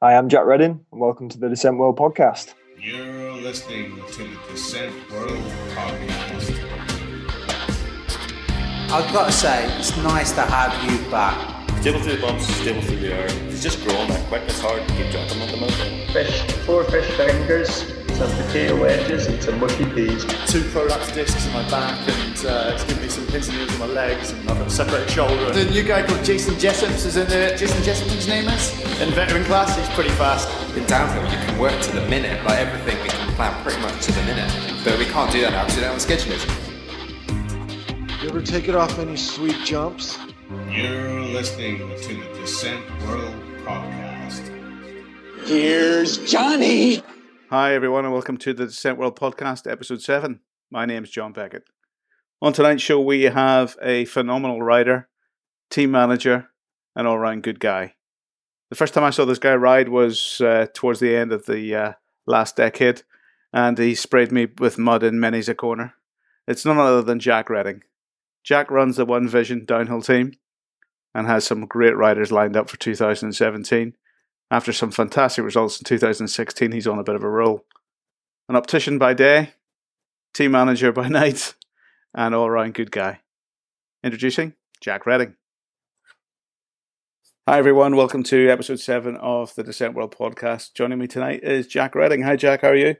I am Jack Reading, and welcome to the Descent World podcast. You're listening to the Descent World podcast. I've got to say, it's nice to have you back. Stable through the bumps, stable through the air. He's just growing that quick. It's hard to keep dropping at the moment. fish, four fish fingers, some potato wedges, and some mushy peas. two prolapse discs in my back and uh, it's given me some pins and needles in my legs and I've got a separated shoulder. The new guy called Jason Jessups is in there. Jason Jessup, his name is? In veteran class, he's pretty fast. In downhill, you can work to the minute. Like everything, we can plan pretty much to the minute. But we can't do that now because we don't have schedulers. You ever take it off any sweet jumps? You're listening to the Descent World podcast. Hi, everyone, and welcome to the Descent World Podcast, Episode 7. My name is Jon Beckett. On tonight's show, we have a phenomenal rider, team manager, and all round good guy. The first time I saw this guy ride was uh, towards the end of the uh, last decade, and he sprayed me with mud in many's a corner. It's none other than Jack Reading. Jack runs the One Vision downhill team and has some great riders lined up for 2017. After some fantastic results in 2016, he's on a bit of a roll. An optician by day, team manager by night, and all round good guy. Introducing Jack Reading. Hi, everyone. Welcome to episode seven of the Descent World podcast. Joining me tonight is Jack Reading. Hi, Jack. How are you?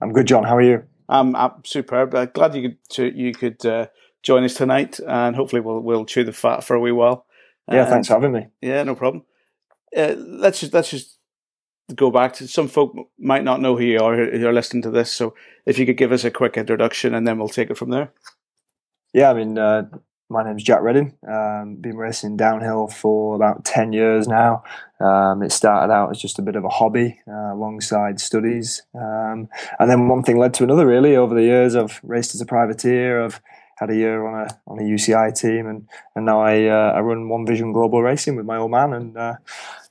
I'm good, Jon. How are you? I'm, I'm superb. Uh, glad you could to, you could uh, join us tonight, and hopefully we'll we'll chew the fat for a wee while. Yeah, thanks for having me. Yeah, no problem. Uh, let's just let's just go back to some folk might not know who you are who are listening to this. So if you could give us a quick introduction, and then we'll take it from there. Yeah, I mean, uh, my name's Jack Reading. Um, been racing downhill for about 10 years now. Um, it started out as just a bit of a hobby uh, alongside studies. Um, and then one thing led to another, really. Over the years, I've raced as a privateer. I've had a year on a on a UCI team, and, and now I uh, I run One Vision Global Racing with my old man and uh,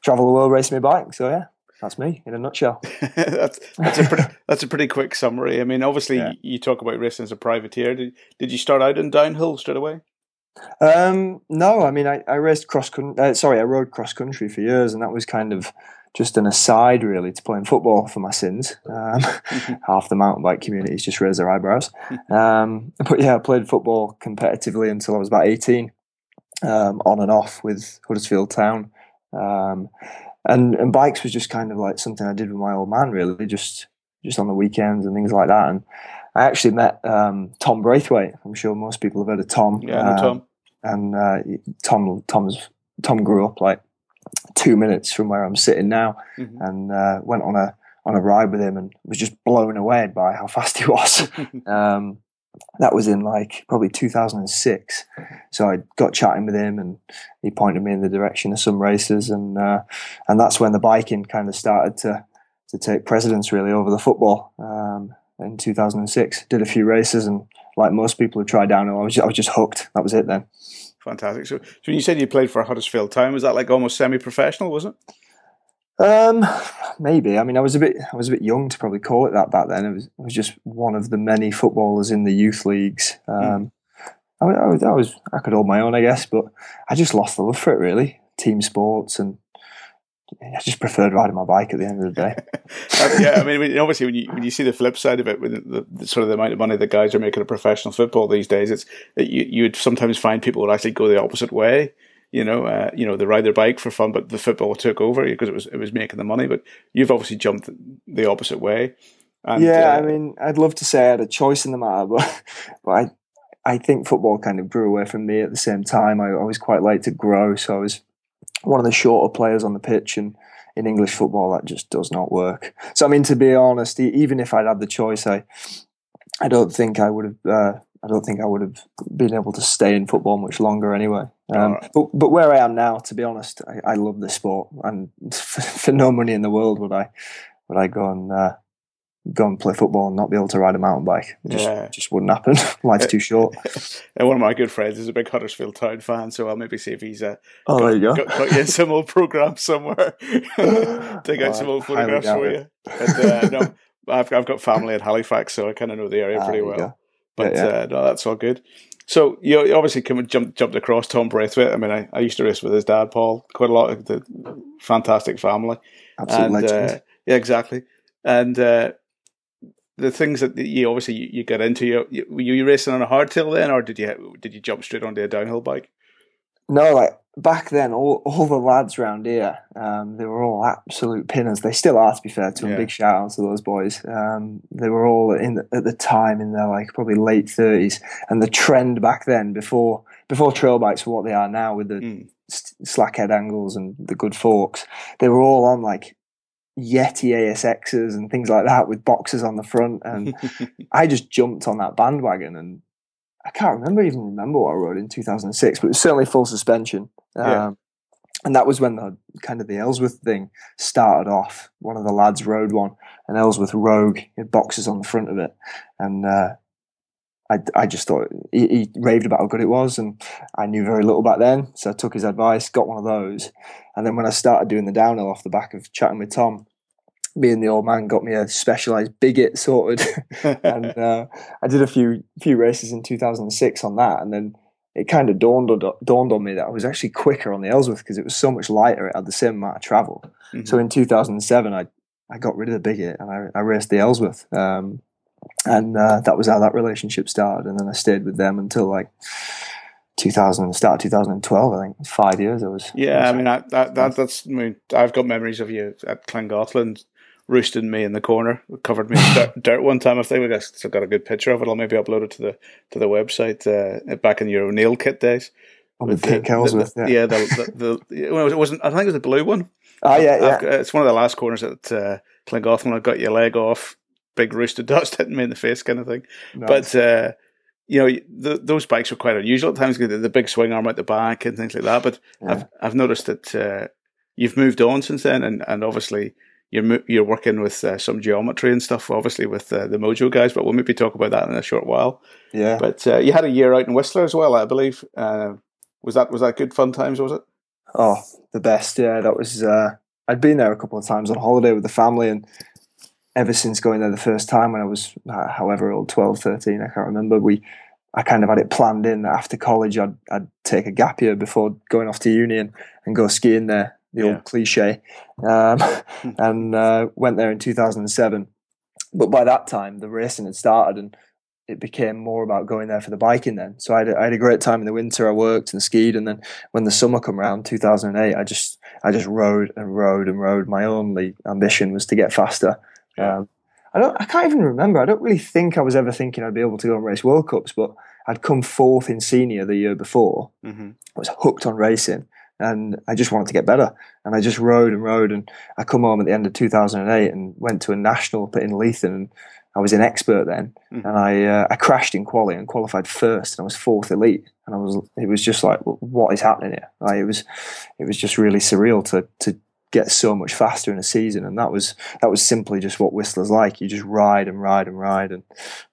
travel the world racing my bike. So, yeah, that's me in a nutshell. that's that's a pretty, that's a pretty quick summary. I mean, obviously Yeah. you talk about racing as a privateer. Did did you start out in downhill straight away? Um, no, I mean, I, I raced cross country. Uh, sorry, I rode cross country for years, and that was kind of just an aside, really, to playing football for my sins. Um, half the mountain bike communities just raise their eyebrows. Um, but yeah, I played football competitively until I was about eighteen, um, on and off with Huddersfield Town. Um, and and bikes was just kind of like something I did with my old man, really, just just on the weekends and things like that. And I actually met um, Tom Braithwaite. I'm sure most people have heard of Tom. Yeah, no, Um, Tom. and uh, Tom Tom's Tom grew up like two minutes from where I'm sitting now, Mhm. and uh, went on a on a ride with him and was just blown away by how fast he was. um, that was in like probably 2006. So I got chatting with him, and he pointed me in the direction of some races, and uh, and that's when the biking kind of started to to take precedence really over the football. Um, in 2006, did a few races, and like most people who try downhill, I was just, I was just hooked. That was it then. Fantastic. So, so when you said you played for Huddersfield Town, was that like almost semi-professional? Was it? Um, maybe. I mean, I was a bit, I was a bit young to probably call it that back then. It was, I was just one of the many footballers in the youth leagues. Um, I, I, was, I was, I could hold my own, I guess, but I just lost the love for it, really. Team sports, and I just preferred riding my bike at the end of the day. Uh, yeah, I mean, obviously, when you when you see the flip side of it, with the, the sort of the amount of money that guys are making in professional football these days, it's you you would sometimes find people would actually go the opposite way. You know, uh, you know, they ride their bike for fun, but the football took over because it was it was making the money. But you've obviously jumped the opposite way. And, yeah, uh, I mean, I'd love to say I had a choice in the matter, but but I I think football kind of grew away from me at the same time. I always quite liked to grow, so I was one of the shorter players on the pitch, and in English football that just does not work. So I mean, to be honest, even if I'd had the choice, I I don't think I would have. Uh, I don't think I would have been able to stay in football much longer anyway. Um, but, but where I am now, to be honest, I, I love the sport, and for, for no money in the world would I would I go and uh, go and play football and not be able to ride a mountain bike. It just Yeah. just wouldn't happen. Life's too short. and one of my good friends is a big Huddersfield Town fan, so I'll maybe see if he's uh, Oh, there you go. got, got you in some old program somewhere. Take out some old photographs for you. Uh, no, I've I've got family in Halifax, so I kind of know the area Ah, pretty well. But Yeah, yeah. Uh, no, that's all good. So you obviously come and jumped jumped across Tom Braithwaite. I mean, I, I used to race with his dad, Paul. Quite a lot of the fantastic family. Absolute and uh, yeah, exactly. And uh, the things that you obviously you, you get into, you, you were you racing on a hardtail then, or did you did you jump straight onto a downhill bike? No, like back then, all, all the lads around here, um, they were all absolute pinners. They still are, to be fair to them. Yeah. Big shout out to those boys. Um, they were all in the, at the time in their like probably late thirties, and the trend back then, before before trail bikes were what they are now, with the Mm. slack head angles and the good forks, they were all on like Yeti ASXs and things like that with boxes on the front, and I just jumped on that bandwagon and I can't remember even remember what I rode in 2006, but it was certainly full suspension. Um, Yeah. And that was when the kind of the Ellsworth thing started off. One of the lads rode one, an Ellsworth Rogue, it had boxes on the front of it, and uh, I, I just thought he, he raved about how good it was, and I knew very little back then, so I took his advice, got one of those, and then when I started doing the downhill off the back of chatting with Tom, being the old man got me a Specialized Big Hit sorted and uh, I did a few few races in 2006 on that, and then it kind of dawned on, dawned on me that I was actually quicker on the Ellsworth because it was so much lighter. It had the same amount of travel. Mhm. So in 2007, I I got rid of the Big Hit and I, I raced the Ellsworth, um, and uh, that was how that relationship started. And then I stayed with them until like 2000, start 2012. I think five years. I was Yeah, I mean, I, that, that that's. I mean, I've got memories of you at Llangollen roosting me in the corner, covered me in dirt, dirt one time. I think I still got a good picture of it. I'll maybe upload it to the to the website uh, back in your O'Neal kit days. the With the- the- yeah. yeah, the, the, the well, it wasn't. I think it was the blue one. Oh yeah, yeah. got- it's one of the last corners at uh, Llangollen. I got your leg off, big rooster dust hitting me in the face, kind of thing. Nice. But uh, you know, the, those bikes were quite unusual at times. The, the big swing arm at the back and things like that. But Yeah. I've I've noticed that uh, you've moved on since then, and, and obviously you're you're working with uh, some geometry and stuff. Obviously with uh, the Mojo guys, but we'll maybe talk about that in a short while. yeah. But uh, you had a year out in Whistler as well, I believe. Uh, was that was that good fun times? Was it? Oh, the best. Yeah, that was. Uh, I'd been there a couple of times on holiday with the family, and ever since going there the first time when I was, uh, however old, 12, 13, I can't remember. We, I kind of had it planned in that after college, I'd I'd take a gap year before going off to uni and, and go skiing there. The Yeah. old cliche, um, and uh, went there in 2007. But by that time, the racing had started, and it became more about going there for the biking then. So I had, a, I had a great time in the winter. I worked and skied, and then when the summer come around, 2008, I just I just rode and rode and rode. My only ambition was to get faster. Yeah. Um, I don't. I can't even remember. I don't really think I was ever thinking I'd be able to go and race World Cups, but I'd come fourth in senior the year before. Mm-hmm. I was hooked on racing, and I just wanted to get better. And I just rode and rode, and I come home at the end of 2008 and went to a national in Leithen, and I was an expert then, Mhm. and I uh, I crashed in quali and qualified first, and I was fourth elite, and I was it was just like what is happening here? Like it was it was just really surreal to to get so much faster in a season, and that was that was simply just what Whistler's like. You just ride and ride and ride, and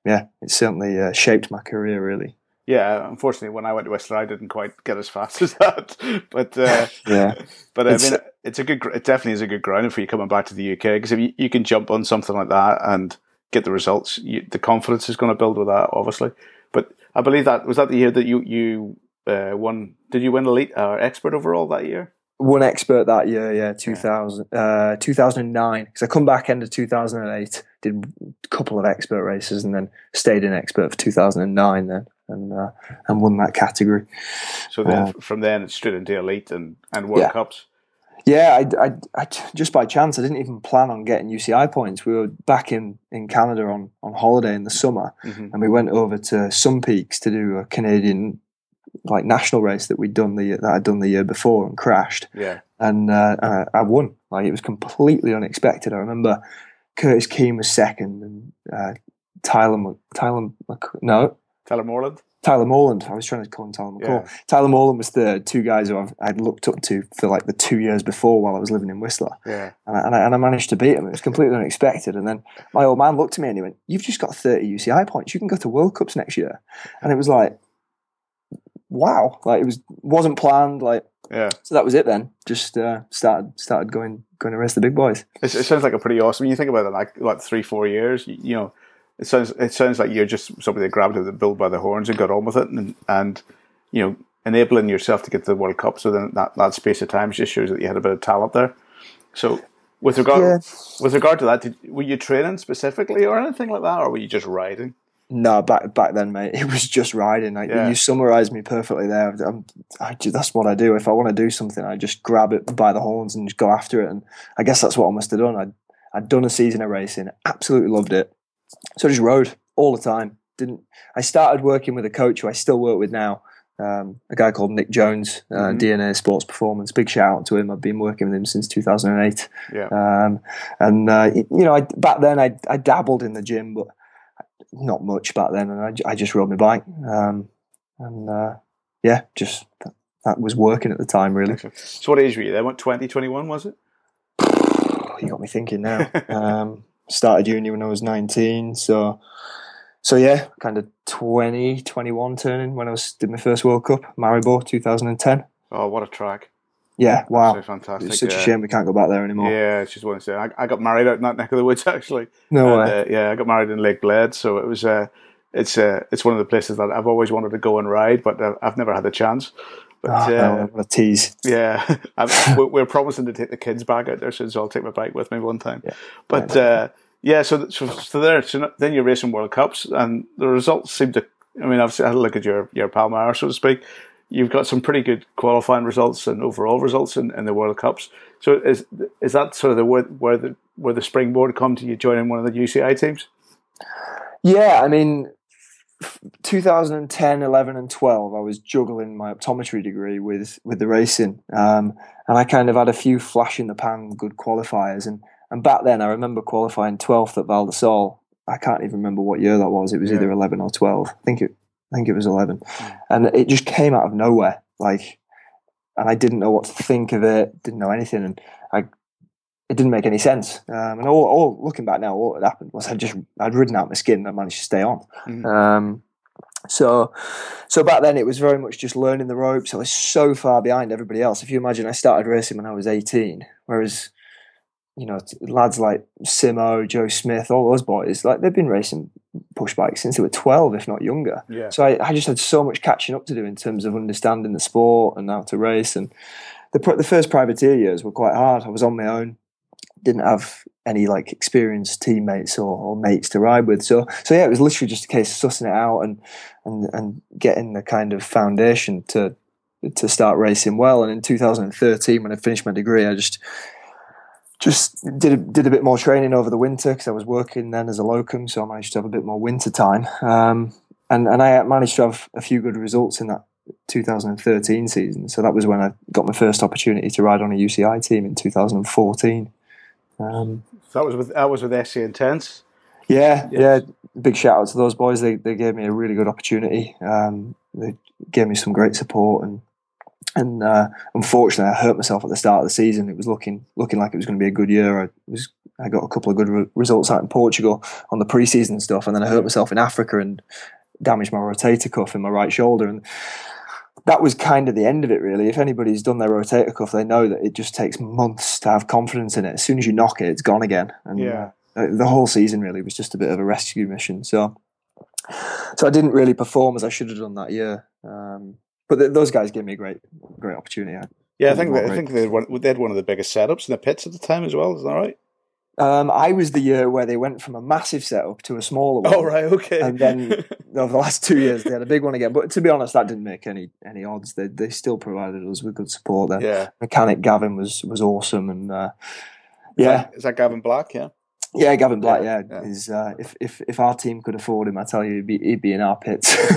yeah, it certainly uh, shaped my career really. Yeah, unfortunately, when I went to Whistler, I didn't quite get as fast as that. But uh, Yeah. but I It's- mean, it's a good. It definitely is a good grounding for you coming back to the UK because if you, you can jump on something like that and get the results, you, the confidence is going to build with that, obviously. But I believe that was that the year that you you uh, won. Did you win elite or expert overall that year? one expert that year, yeah, 2000, uh, 2009. Because I come back end of 2008, did a couple of expert races, and then stayed in expert for 2009 then, and uh, and won that category. So then Uh, from then it's straight into elite and and World Yeah. Cups. Yeah, I, I, I, just by chance, I didn't even plan on getting UCI points. We were back in, in Canada on, on holiday in the summer, Mhm. and we went over to Sun Peaks to do a Canadian like national race that we'd done the that I'd done the year before and crashed. Yeah, and uh, uh, I won. Like it was completely unexpected. I remember Curtis Keene was second, and uh, Tyler Tyler no Tyler Morland. Tyler Morland. I was trying to call him Tyler McCall. Yeah. Tyler Morland was the Two guys who I've, I'd looked up to for like the two years before while I was living in Whistler, Yeah, and I, and I, and I managed to beat him. It was completely unexpected. And then my old man looked at me and he went, "You've just got thirty UCI points. You can go to World Cups next year." And it was like, wow! Like it was wasn't planned. Like yeah. so that was it then. Just uh, started started going going to race the big boys. It, it sounds like a pretty awesome. You think about it, like like three four years. You, you know, it sounds it sounds like you're just somebody that grabbed the bull by the horns and got on with it, and and you know enabling yourself to get to the World Cup. So then that, that space of time just shows that you had a bit of talent there. So with regard with regard to that, did, were you training specifically or anything like that, or were you just riding? No, back back then, mate, it was just riding. Like Yeah. you summarised me perfectly there. I that's what I do. If I want to do something, I just grab it by the horns and just go after it. And I guess that's what I must have done. I'd I'd done a season of racing, absolutely loved it, so I just rode all the time. Didn't I started working with a coach who I still work with now, um, a guy called Nick Jones, uh, Mhm. DNA Sports Performance. Big shout out to him. I've been working with him since 2008. Yeah. Um, and uh, you know, I, back then I, I dabbled in the gym, but not much back then, and I, I just rode my bike. Um, and uh, yeah, just that, that was working at the time. Really, So what age were you then? What 20, 21 was it? you got me thinking now. started uni when I was 19, so so yeah, kind of 20, 21 turning when I was did my first World Cup, Maribor, 2010. Oh, what a track! Yeah, wow, So fantastic. it's such yeah. a shame we can't go back there anymore. Yeah, it's just one to say. I, I got married out in that neck of the woods actually. No And, way. uh, yeah, I got married in Lake Bled, so it was. Uh, it's uh, it's one of the places that I've always wanted to go and ride, but uh, I've never had the chance. But Oh, uh, no, what a tease. yeah, we're, we're promising to take the kids back out there soon, so I'll take my bike with me one time. Yeah. But uh, yeah, so so, so there, so then you're racing World Cups, and the results seem to. I mean, I've had a look at your your Palmar, so to speak. You've got some pretty good qualifying results and overall results in, in the World Cups. So is is that sort of the where, where the where the springboard come to you joining one of the UCI teams? Yeah, I mean, 2010, 11, and 12, I was juggling my optometry degree with with the racing, um, and I kind of had a few flash in the pan good qualifiers. And and back then, I remember qualifying 12th at Val di Sole I can't even remember what year that was. It was Yeah. either 11 or 12. I think it I think it was 11, and it just came out of nowhere. Like, and I didn't know what to think of it. Didn't know anything, and I it didn't make any sense. Um, and all, all looking back now, all that happened was I just I'd ridden out my skin and I managed to stay on. Mhm. Um, so, so back then it was very much just learning the ropes. I was so far behind everybody else. If you imagine, I started racing when I was eighteen, whereas you know t- lads like Simo, Joe Smith, all those boys, like they've been racing push bikes since they were twelve, if not younger. Yeah. So I, I just had so much catching up to do in terms of understanding the sport and how to race. And the the first privateer years were quite hard. I was on my own, didn't have any like experienced teammates or, or mates to ride with. So so yeah, it was literally just a case of sussing it out and and and getting the kind of foundation to to start racing well. And in 2013, when I finished my degree, I just just did a, did a bit more training over the winter because I was working then as a locum, so I managed to have a bit more winter time. Um, and and I managed to have a few good results in that 2013 season. So that was when I got my first opportunity to ride on a UCI team in 2014. Um, So that was with that was with SC Intense. yeah, Yes. yeah. Big shout out to those boys. They they gave me a really good opportunity. Um, they gave me some great support and and uh, unfortunately, I hurt myself at the start of the season. It was looking looking like it was going to be a good year. I was I got a couple of good re- results out in Portugal on the preseason stuff, and then I hurt myself in Africa and damaged my rotator cuff in my right shoulder. And that was kind of the end of it, really. If anybody's done their rotator cuff, they know that it just takes months to have confidence in it. As soon as you knock it, it's gone again. And Yeah. uh, the whole season really was just a bit of a rescue mission. So, so I didn't really perform as I should have done that year. Um, but th- those guys gave me a great, great opportunity. Yeah, I think that, I think they had, one, they had one of the biggest setups in the pits at the time as well. Is that right? Um, I was the year where they went from a massive setup to a smaller one. Oh right, okay. And then over the last two years, they had a big one again. But to be honest, that didn't make any any odds. They they still provided us with good support. Their yeah, mechanic Gavin was was awesome, and uh, Is yeah, that, is that Gavin Black? Yeah, yeah, Gavin Black. Yeah, Yeah, yeah. is uh, if if if our team could afford him, I tell you, he'd be he'd be in our pits.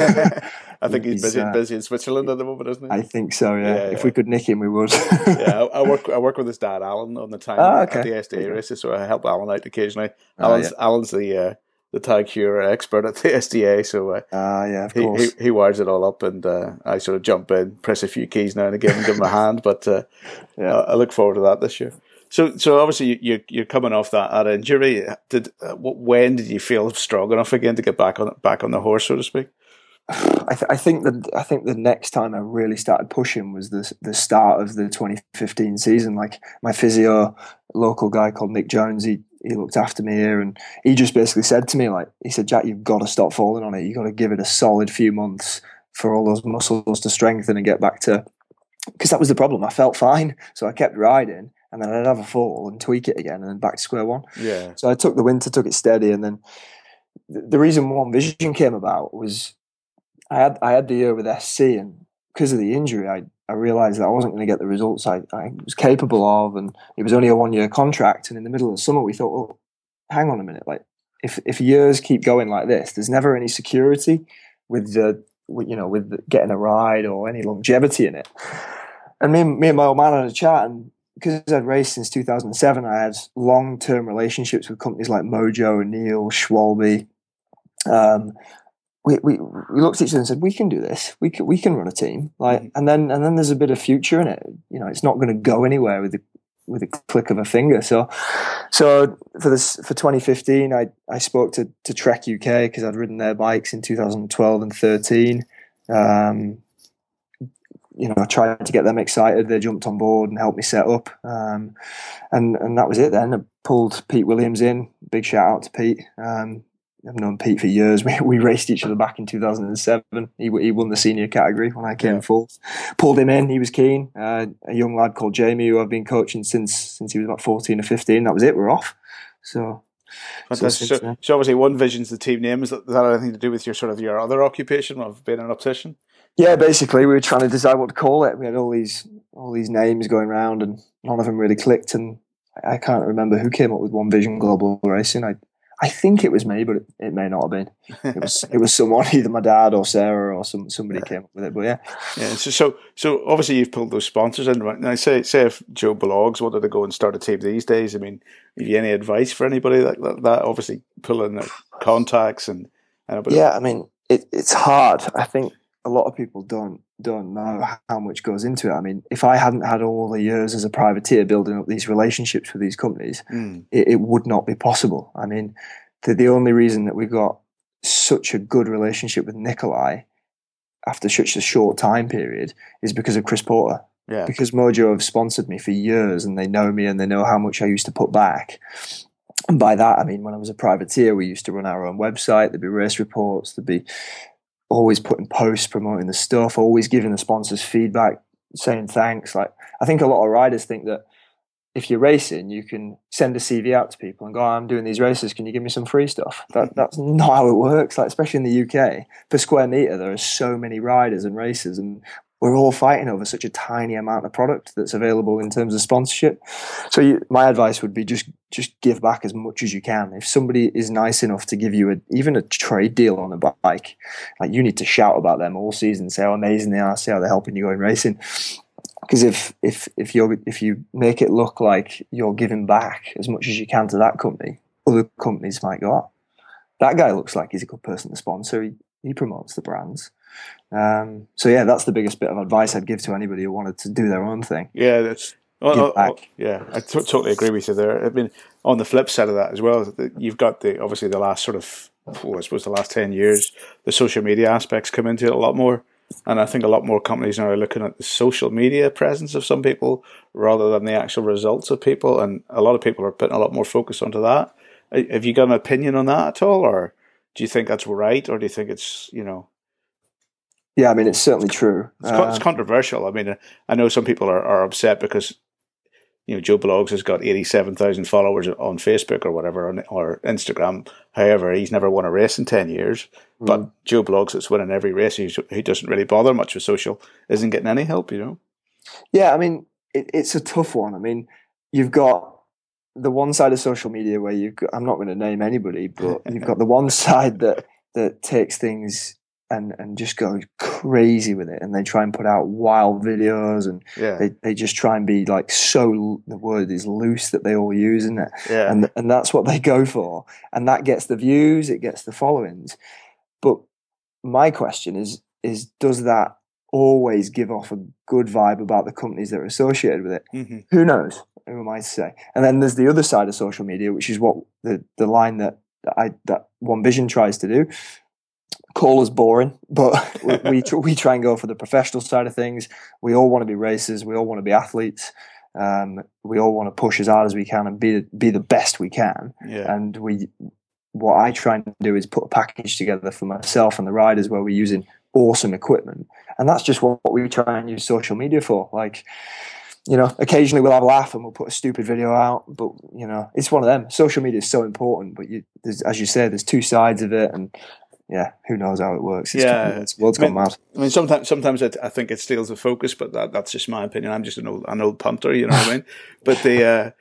I think he's, He's, busy uh, busy in Switzerland at the moment, isn't he? I think so. Yeah, Yeah, if we could nick him, we would. yeah, I, I work I work with his dad Alan on the time Ah, at okay. the SDA Okay. races, so I help Alan out occasionally. Oh, Alan's Alan's the uh, the TAG Heuer expert at the SDA, so uh, Ah, yeah, of he, course. he he wires it all up, and uh, I sort of jump in, press a few keys now and again, and give him a hand. But uh, Yeah. I, I look forward to that this year. So, so obviously you, you you're coming off that, that injury. Did uh, when did you feel strong enough again to get back on back on the horse, so to speak? I, th- I think that I think the next time I really started pushing was the the start of the 2015 season. Like my physio, local guy called Nick Jones, he he looked after me here, and he just basically said to me like he said, Jack, you've got to stop falling on it. You've got to give it a solid few months for all those muscles to strengthen and get back to. Because that was the problem. I felt fine, so I kept riding, and then I'd have a fall and tweak it again, and then back to square one. Yeah. So I took the winter, took it steady, and then the, the reason One Vision came about was I had I had the year with SC, and because of the injury, I I realised that I wasn't going to get the results I, I was capable of, and it was only a one year contract. And in the middle of the summer, we thought, well, hang on a minute, like if if years keep going like this, there's never any security with the with, you know with the, getting a ride or any longevity in it. And me, and- me and my old man had a chat, and because I'd raced since 2007, I had long term relationships with companies like Mojo, Neil, Schwalbe. Um, we, we we looked at each other and said, "We can do this. We can we can run a team." Like, and then and then there's a bit of future in it. You know, it's not going to go anywhere with the with a click of a finger. So, so for this for 2015, I I spoke to to Trek UK because I'd ridden their bikes in 2012 and 13. Um, you know, I tried to get them excited. They jumped on board and helped me set up, um, and and that was it. Then I pulled Pete Williams in. Big shout out to Pete. Um, I've known Pete for years. We, we raced each other back in 2007. He, he won the senior category when I came Yeah. fourth. Pulled him in. He was keen. Uh, a young lad called Jamie, who I've been coaching since since he was about 14 or 15. That was it. We're off. So, since So, so obviously, One Vision's the team name. Is that, that anything to do with your sort of your other occupation of being an optician? Yeah, basically, we were trying to decide what to call it. We had all these all these names going around, and none of them really clicked. And I I can't remember who came up with One Vision Global Racing. I I think it was me, but it, it may not have been. It was it was someone, either my dad or Sarah or some somebody came up with it. But yeah, Yeah. So, so, so obviously you've pulled those sponsors in. Right now, say, say if Joe Blogs wanted to go and start a team these days, I mean, have you any advice for anybody like that? that obviously, pulling their contacts and and bit of- yeah. I mean, it, it's hard. I think a lot of people don't don't know how much goes into it. I mean, if I hadn't had all the years as a privateer building up these relationships with these companies, Mm. it, it would not be possible. I mean, the, the only reason that we got such a good relationship with Nicolai after such a short time period is because of Chris Porter. yeah. Because Mojo have sponsored me for years and they know me and they know how much I used to put back. And by that, I mean, when I was a privateer, we used to run our own website, there'd be race reports, there'd be always putting posts promoting the stuff, always giving the sponsors feedback, saying thanks. Like, I think a lot of riders think that if you're racing, you can send a CV out to people and go, oh, "I'm doing these races. Can you give me some free stuff?" That mm-hmm. that's not how it works. Like especially in the UK, per square meter, there are so many riders and races, and we're all fighting over such a tiny amount of product that's available in terms of sponsorship. So you, my advice would be just just give back as much as you can. If somebody is nice enough to give you a, even a trade deal on a bike, like you need to shout about them all season, say how amazing they are, say how they're helping you go in racing because if if if you if you make it look like you're giving back as much as you can to that company, other companies might go, oh, that guy looks like he's a good person to sponsor. He, he promotes the brands. Um, so yeah, that's the biggest bit of advice I'd give to anybody who wanted to do their own thing. Yeah, that's. Well, Give oh, back. oh, yeah, I t- totally agree with you there. I mean, on the flip side of that as well, you've got the obviously the last sort of, oh, I suppose the last ten years, the social media aspects come into it a lot more, and I think a lot more companies now are looking at the social media presence of some people rather than the actual results of people, and a lot of people are putting a lot more focus onto that. Uh, Have you got an opinion on that at all, or do you think that's right, or do you think it's you know Yeah, I mean it's certainly true. it's, it's Um, controversial. I mean, I know some people are, are upset because you know Joe Blogs has got eighty seven thousand followers on Facebook or whatever on, or Instagram. However, he's never won a race in ten years. But Mm. Joe Blogs that's winning every race, he's, he doesn't really bother much with social, isn't getting any help. You know. Yeah, I mean, it, it's a tough one. I mean, you've got the one side of social media where you've got, I'm not going to name anybody, but you've got the one side that that takes things and and just go crazy with it, and they try and put out wild videos, and Yeah. they, they just try and be like so. The word is loose that they all use, isn't it? yeah. and and that's what they go for, and that gets the views, it gets the followings. But my question is is does that always give off a good vibe about the companies that are associated with it? hmm Who knows? Who am I to say? And then there's the other side of social media, which is what the the line that I that One Vision tries to do. Call us boring, but we we, tr- we try and go for the professional side of things. We all want to be racers. We all want to be athletes. Um, we all want to push as hard as we can and be be the best we can. Yeah. And we, what I try and do is put a package together for myself and the riders where we're using awesome equipment, and that's just what, what we try and use social media for. Like, you know, occasionally we'll have a laugh and we'll put a stupid video out, but you know, it's one of them. Social media is so important, but you, there's, as you say, there's two sides of it, and yeah, who knows how it works? It's Yeah. it's, the world's I mean, gone mad. I mean, sometimes sometimes it, I think it steals the focus, but that, that's just my opinion. I'm just an old an old punter, you know what I mean? But the uh,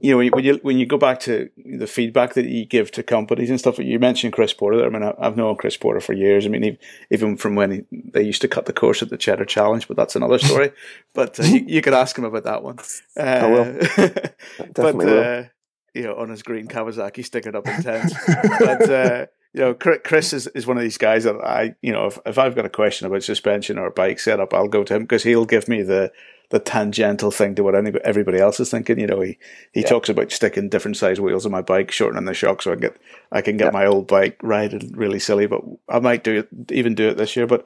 you know when you, when you when you go back to the feedback that you give to companies and stuff, you mentioned Chris Porter. There. I mean, I, I've known Chris Porter for years. I mean, ev- even from when he, they used to cut the course at the Cheddar Challenge, but that's another story. but uh, you, you could ask him about that one. Uh, I will. but Definitely will. uh, you know, on his green Kawasaki sticking up in tents. but uh, you know, Chri- Chris is, is one of these guys that I, you know, if, if I've got a question about suspension or bike setup, I'll go to him because he'll give me the the tangential thing to what any, everybody else is thinking. You know, he, he talks about sticking different size wheels on my bike, shortening the shock so I get I can get my old bike riding really silly. But I might do it, even do it this year. But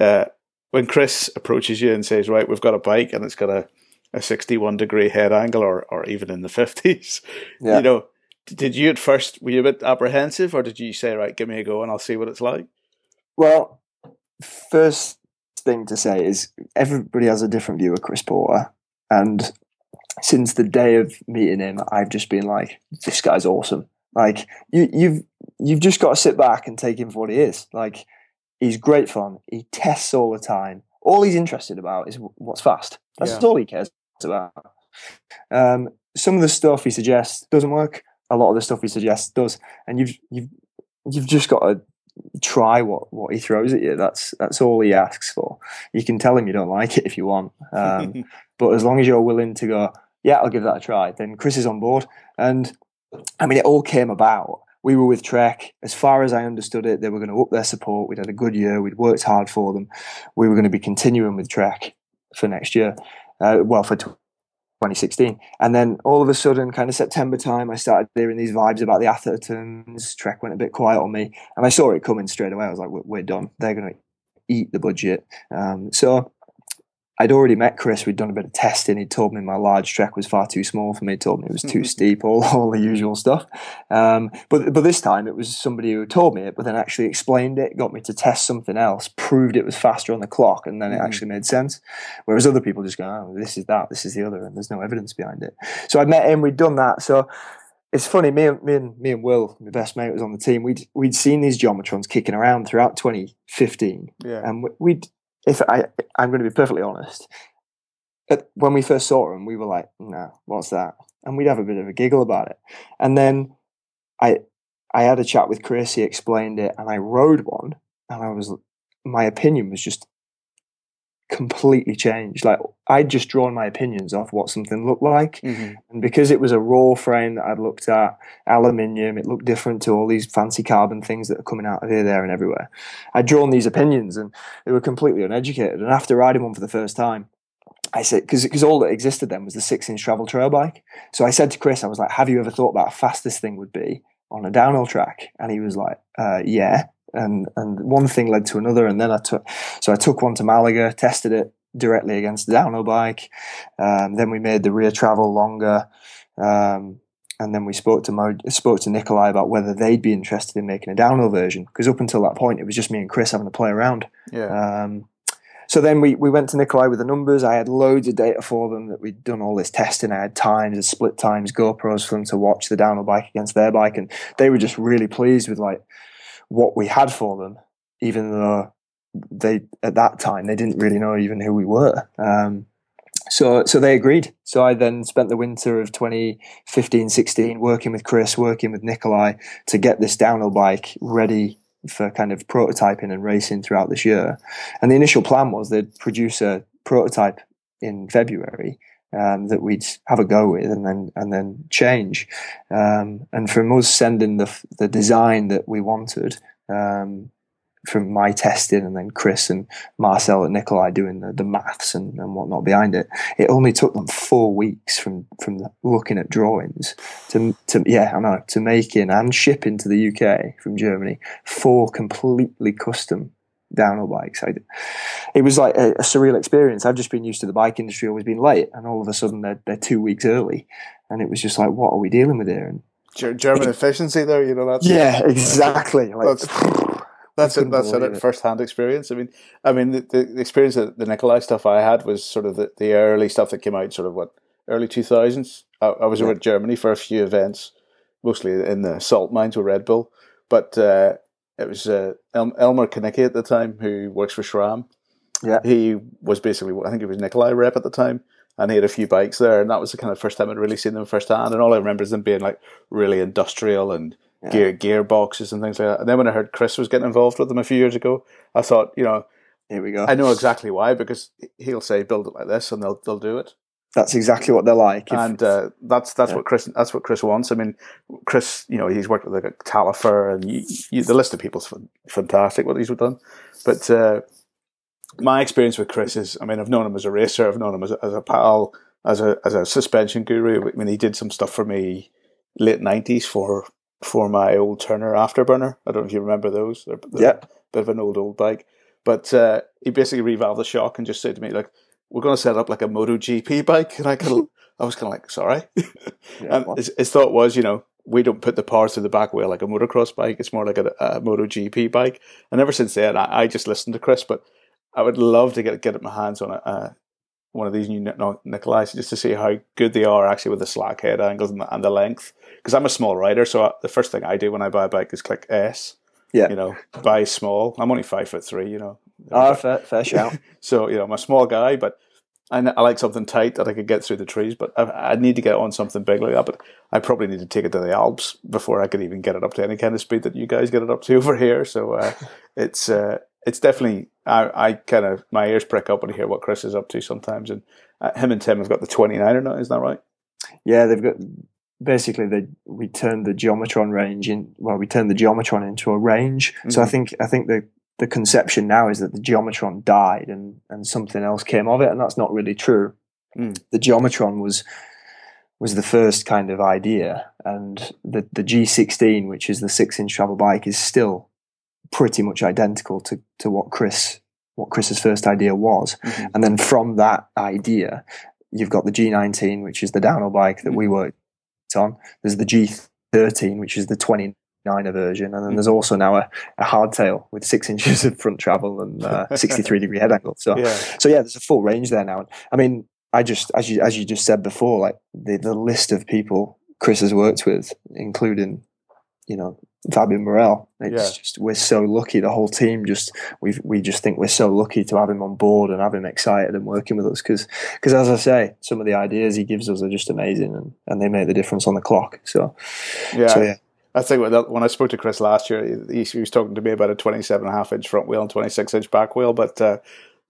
uh, when Chris approaches you and says, "Right, we've got a bike and it's got a a 61 degree head angle or, or even in the 50s. Yeah. You know, did you at first, were you a bit apprehensive or did you say, right, give me a go and I'll see what it's like? Well, first thing to say is everybody has a different view of Chris Porter, and since the day of meeting him, I've just been like, this guy's awesome. Like you, you've you've just got to sit back and take him for what he is. Like he's great fun. He tests all the time. All he's interested about is what's fast. That's Yeah. all he cares about. Um, some of the stuff he suggests doesn't work. A lot of the stuff he suggests does, and you've you've you've just got to try what what he throws at you. That's that's all he asks for. You can tell him you don't like it if you want, um, but as long as you're willing to go, yeah, I'll give that a try. Then Chris is on board, and I mean, it all came about. We were with Trek. As far as I understood it, they were going to up their support. We'd had a good year. We'd worked hard for them. We were going to be continuing with Trek for next year. Uh, well, for 2016. And then all of a sudden, kind of September time, I started hearing these vibes about the Athertons. Trek went a bit quiet on me. And I saw it coming straight away. I was like, we're, done. They're going to eat the budget. Um, so I'd already met Chris. We'd done a bit of testing. He told me my large trek was far too small for me. He told me it was too steep, all, all the usual stuff. Um, but but this time it was somebody who told me it, but then actually explained it, got me to test something else, proved it was faster on the clock, and then it actually made sense. Whereas other people just go, oh, this is that, this is the other, and there's no evidence behind it. So I met him. We'd done that. So it's funny. Me and me and me and Will, my best mate, was on the team. We'd we'd seen these geometrons kicking around throughout 2015 Yeah. and we'd if I I'm going to be perfectly honest, at, when we first saw them, we were like, "No, what's that?" And we'd have a bit of a giggle about it. And then I I had a chat with Chris. He explained it, and I rode one, and I was my opinion was just completely changed. Like I'd just drawn my opinions off what something looked like, Mhm. and because it was a raw frame that I'd looked at, aluminium, it looked different to all these fancy carbon things that are coming out of here, there, and everywhere. I'd drawn these opinions, and they were completely uneducated. And after riding one for the first time, I said, because all that existed then was the six inch travel trail bike. So I said to Chris, I was like, Have you ever thought about how fast this thing would be on a downhill track? And he was like, uh, Yeah. And and one thing led to another, and then I took so I took one to Malaga, tested it directly against the downhill bike. Um, then we made the rear travel longer, um, and then we spoke to Mo, spoke to Nicolai about whether they'd be interested in making a downhill version. Because up until that point, it was just me and Chris having to play around. Yeah. Um, so then we, we went to Nicolai with the numbers. I had loads of data for them that we'd done all this testing. I had times, and split times, GoPros for them to watch the downhill bike against their bike, and they were just really pleased with like what we had for them, even though they at that time they didn't really know even who we were. Um, so so they agreed. So I then spent the winter of 2015, 16 working with Chris, working with Nicolai to get this downhill bike ready for kind of prototyping and racing throughout this year. And the initial plan was they'd produce a prototype in February um, that we'd have a go with and then and then change. Um, and from us sending the the design that we wanted um, from my testing and then Chris and Marcel and Nicolai doing the, the maths and, and whatnot behind it, it only took them four weeks from from looking at drawings to to yeah I know to making and shipping to the UK from Germany four completely custom downhill bikes. I, it was like a, a, surreal experience. I've just been used to the bike industry always being late, and all of a sudden they're, they're two weeks early, and it was just like, what are we dealing with here? And German efficiency there, you know that's yeah, exactly. Like, that's that's it. That's it. First hand experience. I mean, I mean the, the experience that the Nicolai stuff I had was sort of the, the early stuff that came out, sort of what early two thousands. I, I, was yeah. over Germany for a few events, mostly in the salt mines with Red Bull, but uh, it was uh, El- Elmer Kanicki at the time who works for SRAM. Yeah, he was basically I think it was Nicolai rep at the time, and he had a few bikes there, and that was the kind of first time I'd really seen them firsthand. And all I remember is them being like really industrial and yeah. gear gearboxes and things like that. And then when I heard Chris was getting involved with them a few years ago, I thought, you know, here we go. I know exactly why because he'll say build it like this, and they'll they'll do it. That's exactly what they're like, if, and uh, that's that's yeah. what Chris that's what Chris wants. I mean, Chris, you know, he's worked with like Tallifer, and you, you, the list of people's fantastic what he's done. But uh, my experience with Chris is, I mean, I've known him as a racer, I've known him as a, as a pal, as a as a suspension guru. I mean, he did some stuff for me late nineties for for my old Turner Afterburner. I don't know if you remember those. They're, they're yeah, bit of an old old bike. But uh, he basically revalved the shock and just said to me, like, we're going to set up like a MotoGP bike. And I kind of, I was kind of like, sorry. yeah, um, and his, his, thought was, you know, we don't put the power through the back wheel like a motocross bike. It's more like a, a MotoGP bike. And ever since then, I, I, just listened to Chris, but I would love to get get my hands on a, one of these new Nicolai just to see how good they are actually with the slack head angles and the, and the length. Because I'm a small rider, so I, the first thing I do when I buy a bike is click S. Yeah. You know, buy small. I'm only five foot three. You know. Oh, fair, fair shout. so you know, I'm a small guy, but I, I like something tight that I could get through the trees. But I, I need to get on something big like that. But I probably need to take it to the Alps before I could even get it up to any kind of speed that you guys get it up to over here. So uh, it's uh, it's definitely I, I kind of my ears prick up when I hear what Chris is up to sometimes, and uh, him and Tim have got the 29er now. Is that right? Yeah, they've got basically they we turned the geometron range in. Well, we turned the geometron into a range. Mm-hmm. So I mm-hmm. think I think the the conception now is that the geometron died and and something else came of it, and that's not really true. Mm. The geometron was was the first kind of idea, and the the G16, which is the six inch travel bike, is still pretty much identical to to what Chris what Chris's first idea was. Mm-hmm. And then from that idea, you've got the G19, which is the downhill bike that mm-hmm. we worked on. There's the G13, which is the 29er version, and then mm-hmm. there's also now a, a hardtail with six inches of front travel and uh, 63 degree head angle. So, yeah. so yeah, there's a full range there now. I mean, I just as you as you just said before, like the the list of people Chris has worked with, including you know Fabien Barel. It's yeah. just we're so lucky. The whole team just we we just think we're so lucky to have him on board and have him excited and working with us because because as I say, some of the ideas he gives us are just amazing and, and they make the difference on the clock. So yeah. So, yeah. I think when I spoke to Chris last year, he, he was talking to me about a 27 and a half inch front wheel and 26 inch back wheel, but uh,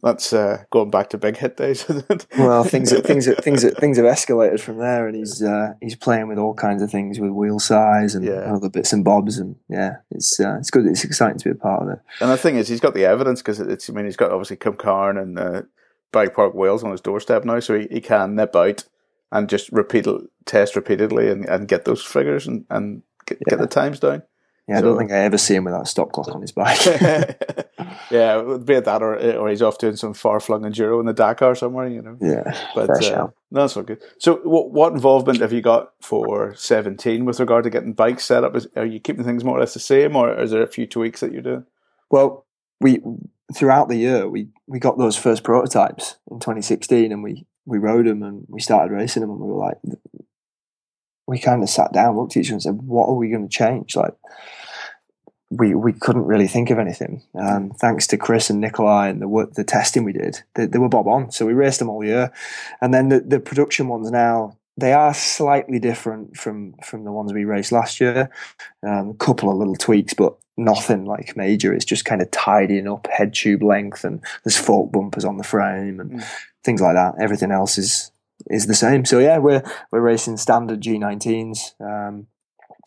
that's uh, going back to big hit days. well, things things things things have escalated from there, and he's uh, he's playing with all kinds of things with wheel size and yeah. other bits and bobs, and yeah, it's uh, it's good. It's exciting to be a part of it. And the thing is, he's got the evidence because it's. I mean, he's got obviously Cwmcarn and uh, Bike Park Wales on his doorstep now, so he, he can nip out and just repeat test repeatedly and, and get those figures and and get, yeah. get the times down. Yeah, so, I don't think I ever see him without a stop clock on his bike. yeah, it would be at that, or, or he's off doing some far flung enduro in the Dakar somewhere, you know. Yeah, but uh, no, that's all good. So, what, what involvement have you got for seventeen with regard to getting bikes set up? Is, are you keeping things more or less the same, or is there a few tweaks that you're doing? Well, we throughout the year we we got those first prototypes in 2016, and we we rode them and we started racing them, and we were like, we kind of sat down, looked at each other, and said, "What are we going to change?" Like, we we couldn't really think of anything. Um, thanks to Chris and Nicolai and the work, the testing we did, they, they, were bob on. So we raced them all year, and then the, the production ones now they are slightly different from from the ones we raced last year. Um, a couple of little tweaks, but nothing like major. It's just kind of tidying up head tube length, and there's fork bumpers on the frame and mm. things like that. Everything else is is the same. So yeah, we're we're racing standard G19s. Um,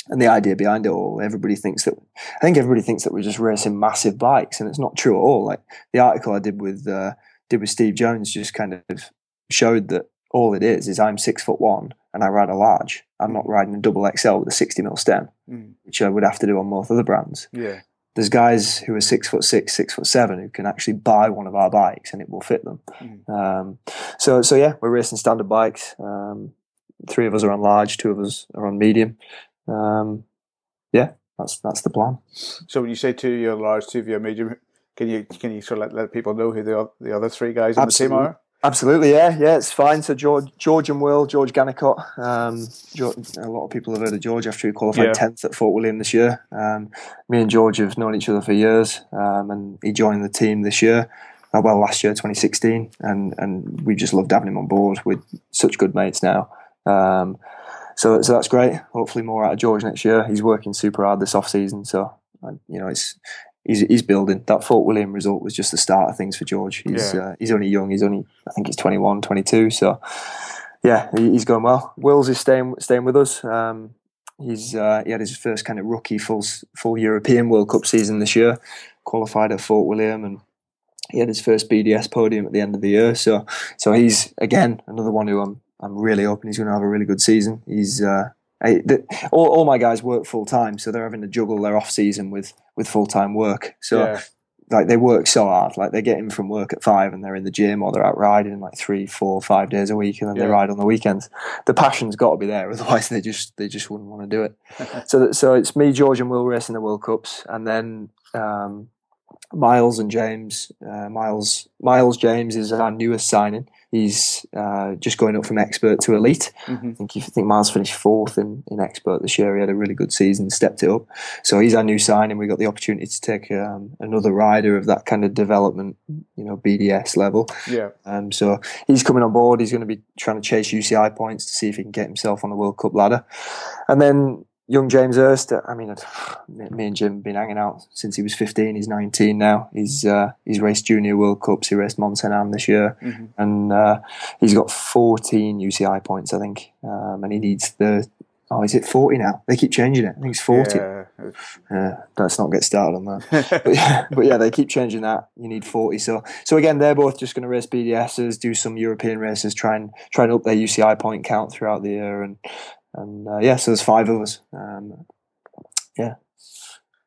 and the idea behind it all, everybody thinks that I think everybody thinks that we're just racing massive bikes, and it's not true at all. Like the article I did with uh, did with Steve Jones just kind of showed that all it is is I'm six foot one and I ride a large. I'm not riding a double XL with a 60 mil stem, mm. which I would have to do on most other brands. Yeah. There's guys who are six foot six, six foot seven who can actually buy one of our bikes and it will fit them. Um, so so yeah, we're racing standard bikes. Um, three of us are on large, two of us are on medium. Um, yeah, that's that's the plan. So when you say two of you are large, two of you are medium, can you can you sort of let, let people know who the the other three guys in the team are? Absolutely, yeah, yeah, it's fine. So George, George and Will, George Gannicott. Um, George, a lot of people have heard of George after he qualified Yeah. tenth at Fort William this year. Um, me and George have known each other for years, um, and he joined the team this year. Uh, well, last year, 2016, and and we just loved having him on board. With such good mates now. Um, so so that's great. Hopefully, more out of George next year. He's working super hard this off season, so you know it's he's he's building. That Fort William result was just the start of things for George. He's Yeah. uh, he's only young. He's only I think he's 21, 22. So yeah, he, he's going well. Wills is staying staying with us. Um, he's uh, he had his first kind of rookie full full European World Cup season this year. Qualified at Fort William and. He had his first BDS podium at the end of the year, so so he's again another one who I'm I'm really hoping he's going to have a really good season. He's uh, I, the, all, all my guys work full time, so they're having to juggle their off season with with full time work. So yeah, like they work so hard. Like they get in from work at five and they're in the gym or they're out riding like three, four, five days a week, and then Yeah. they ride on the weekends. The passion's got to be there, otherwise they just they just wouldn't want to do it. so that, so it's me, George, and Will racing the World Cups, and then um, Miles and James. Uh, Miles Miles James is our newest signing. He's uh, just going up from expert to elite. Mhm. I think I think Miles finished fourth in, in expert this year. He had a really good season, stepped it up. So he's our new signing. We got the opportunity to take um, another rider of that kind of development, you know, BDS level. yeah, Um, so he's coming on board. He's going to be trying to chase UCI points to see if he can get himself on the World Cup ladder. And then young James Hurst. I mean, me and Jim have been hanging out since he was 15. He's 19 now. He's uh, he's raced junior World Cups. He raced Mont Saint Anne this year, Mhm. and uh, he's got 14 UCI points, I think. Um, and he needs the oh, is it 40 now? They keep changing it. I think it's 40. Yeah. Yeah, let's not get started on that. but, yeah, but yeah, they keep changing that. You need forty. So so again, they're both just going to race BDSs, do some European races, try and try and up their UCI point count throughout the year, and and uh, yeah, so there's five of us. Um, yeah.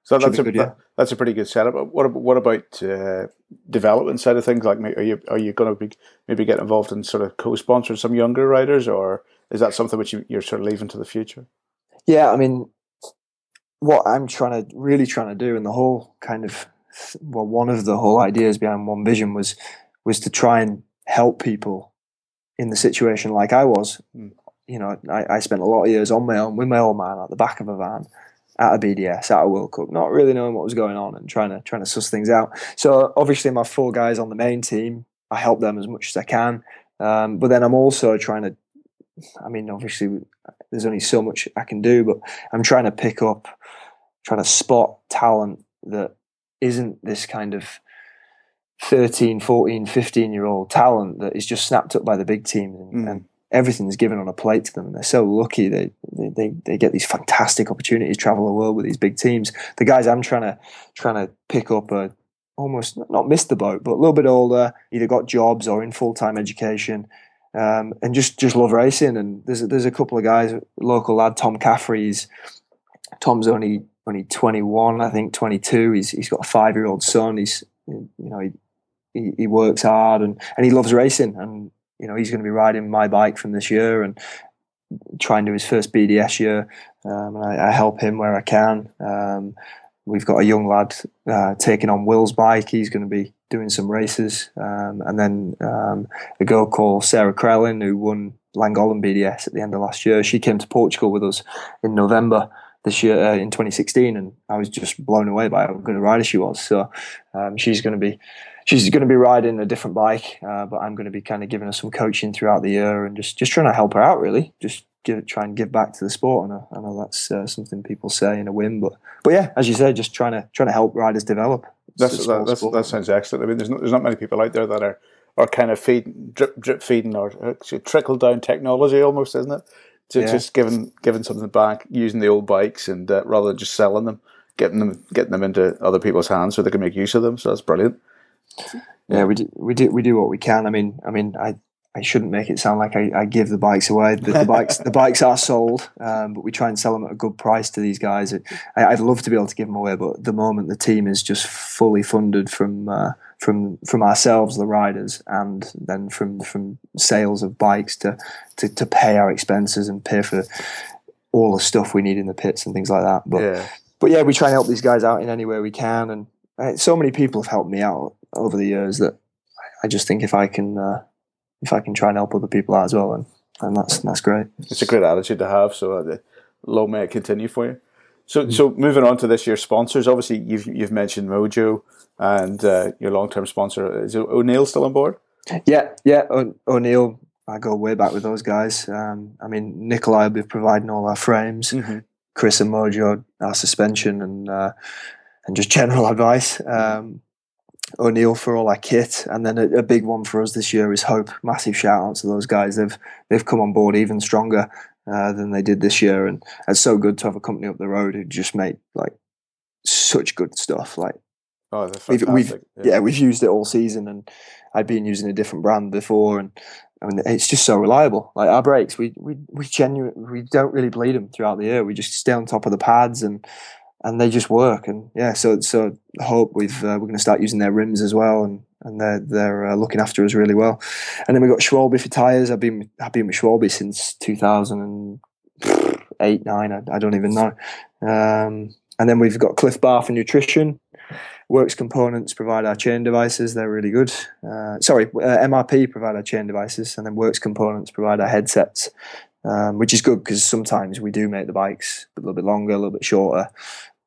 So Should that's a good, yeah. that- that's a pretty good setup. But What about, what about uh, development side of things? Like, are you are you going to be maybe get involved in sort of co-sponsoring some younger riders, or is that something which you, you're sort of leaving to the future? yeah, I mean, what I'm trying to really trying to do, and the whole kind of well, one of the whole ideas behind One Vision was was to try and help people in the situation like I was. Mm. You know, I, I spent a lot of years on my own with my old man at the back of a van at a BDS, at a World Cup, not really knowing what was going on and trying to trying to suss things out. So obviously, my four guys on the main team, I help them as much as I can. Um, but then I'm also trying to. I mean, obviously, there's only so much I can do, but I'm trying to pick up, trying to spot talent that isn't this kind of 13, 14, 15 year old talent that is just snapped up by the big teams and, Mm. and everything's given on a plate to them. And they're so lucky they, they, they, get these fantastic opportunities to travel the world with these big teams. The guys I'm trying to trying to pick up are almost not missed the boat, but a little bit older, either got jobs or in full time education. Um, and just, just love racing. And there's a, there's a couple of guys, local lad Tom Caffrey's. Tom's only only 21, I think 22. He's he's got a five year old son. He's you know he, he he works hard and and he loves racing. And you know he's going to be riding my bike from this year and try and do his first BDS year. Um, and I, I help him where I can. Um, we've got a young lad uh, taking on Will's bike. He's going to be doing some races. Um, and then um, a girl called Sarah Krellin who won Llangollen BDS at the end of last year. She came to Portugal with us in November this year uh, in 2016, and I was just blown away by how good a rider she was. So um, she's going to be she's going to be riding a different bike, uh, but I'm going to be kind of giving her some coaching throughout the year and just just trying to help her out. Really, just give try and give back to the sport. And I, I know that's uh, something people say in a win, but but yeah, as you said, just trying to trying to help riders develop. That's, that, that's, that sounds excellent. I mean, there's not, there's not many people out there that are, are kind of feed drip, drip feeding or uh, trickle down technology almost, isn't it? To Yeah. just giving giving something back, using the old bikes, and uh, rather than just selling them, getting them getting them into other people's hands so they can make use of them. So that's brilliant. yeah, we do, we do we do what we can. I mean, I mean, I I shouldn't make it sound like I, I give the bikes away. The, the bikes the bikes are sold, um, but we try and sell them at a good price to these guys. I, I'd love to be able to give them away, but at the moment the team is just fully funded from uh, from from ourselves, the riders, and then from from sales of bikes to, to to pay our expenses and pay for all the stuff we need in the pits and things like that. But Yeah. but yeah, we try and help these guys out in any way we can, and uh, so many people have helped me out over the years that I just think if I can uh, if I can try and help other people out as well, and and that's that's great. It's a great attitude to have. So uh, long may it continue for you. So, so moving on to this year's sponsors. Obviously, you've you've mentioned Mojo and uh, your long term sponsor is O'Neal still on board. Yeah, yeah. O- O'Neal, I go way back with those guys. Um, I mean, Nicolai will be providing all our frames. Chris and Mojo, our suspension and uh, and just general advice. Um, O'Neal for all our kit, and then a, a big one for us this year is Hope. Massive shout out to those guys. They've they've come on board even stronger uh, than they did this year, and it's so good to have a company up the road who just make like such good stuff. Like Oh, they're we've, fantastic. we've yeah. we've used it all season, and I'd been using a different brand before, and I mean it's just so reliable. Like our brakes, we we we genuine we don't really bleed them throughout the year. We just stay on top of the pads, and and they just work. And yeah, so so hope we've uh, we're going to start using their rims as well, and and they're they're uh, looking after us really well. And then we got Schwalbe for tires. I've been I've been with Schwalbe since two thousand and eight nine. I, I don't even know. Um, and then we've got Clif Bar for nutrition. Works Components provide our chain devices. They're really good. Uh, sorry, uh, MRP provide our chain devices, and then Works Components provide our headsets, um, which is good because sometimes we do make the bikes a little bit longer, a little bit shorter.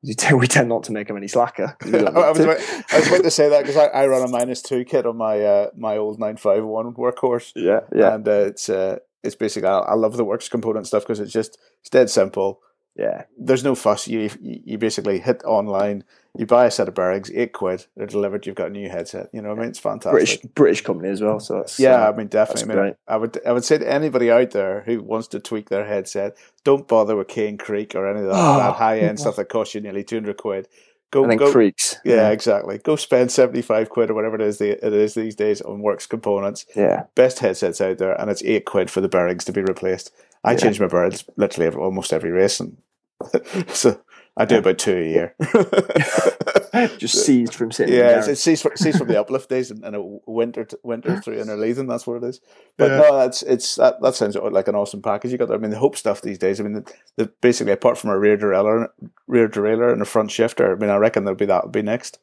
We tend, we tend not to make them any slacker. I, was about, I was about to say that because I, I run a minus two kit on my uh, my old nine five one workhorse. Yeah, yeah, and uh, it's uh, it's basically I, I love the works component stuff because it's just it's dead simple. Yeah. There's no fuss. You you basically hit online. You buy a set of bearings, eight quid. They're delivered. You've got a new headset. You know, what I mean, it's fantastic. British British company as well. So that's, Yeah, uh, I mean, definitely. I, mean. I would, I would say to anybody out there who wants to tweak their headset, don't bother with Cane Creek or any of that, Oh, that high end stuff that costs you nearly two hundred quid. Go, and then go, creaks. yeah, exactly. Go spend seventy five quid or whatever it is. The, it is these days on Works components. yeah. Best headsets out there, and it's eight quid for the bearings to be replaced. I Yeah. change my bearings literally every, almost every race, and so I do about two a year. Just seized from sitting. Yeah, it's, it's ceased, from, ceased from the uplift days and, and a winter winter through Innerleithen. That's what it is. But no, that's it's that, that sounds like an awesome package you got there. I mean, the Hope stuff these days. I mean, the, the basically apart from a rear derailleur, rear derailleur and a front shifter. I mean, I reckon there'll be that will be next.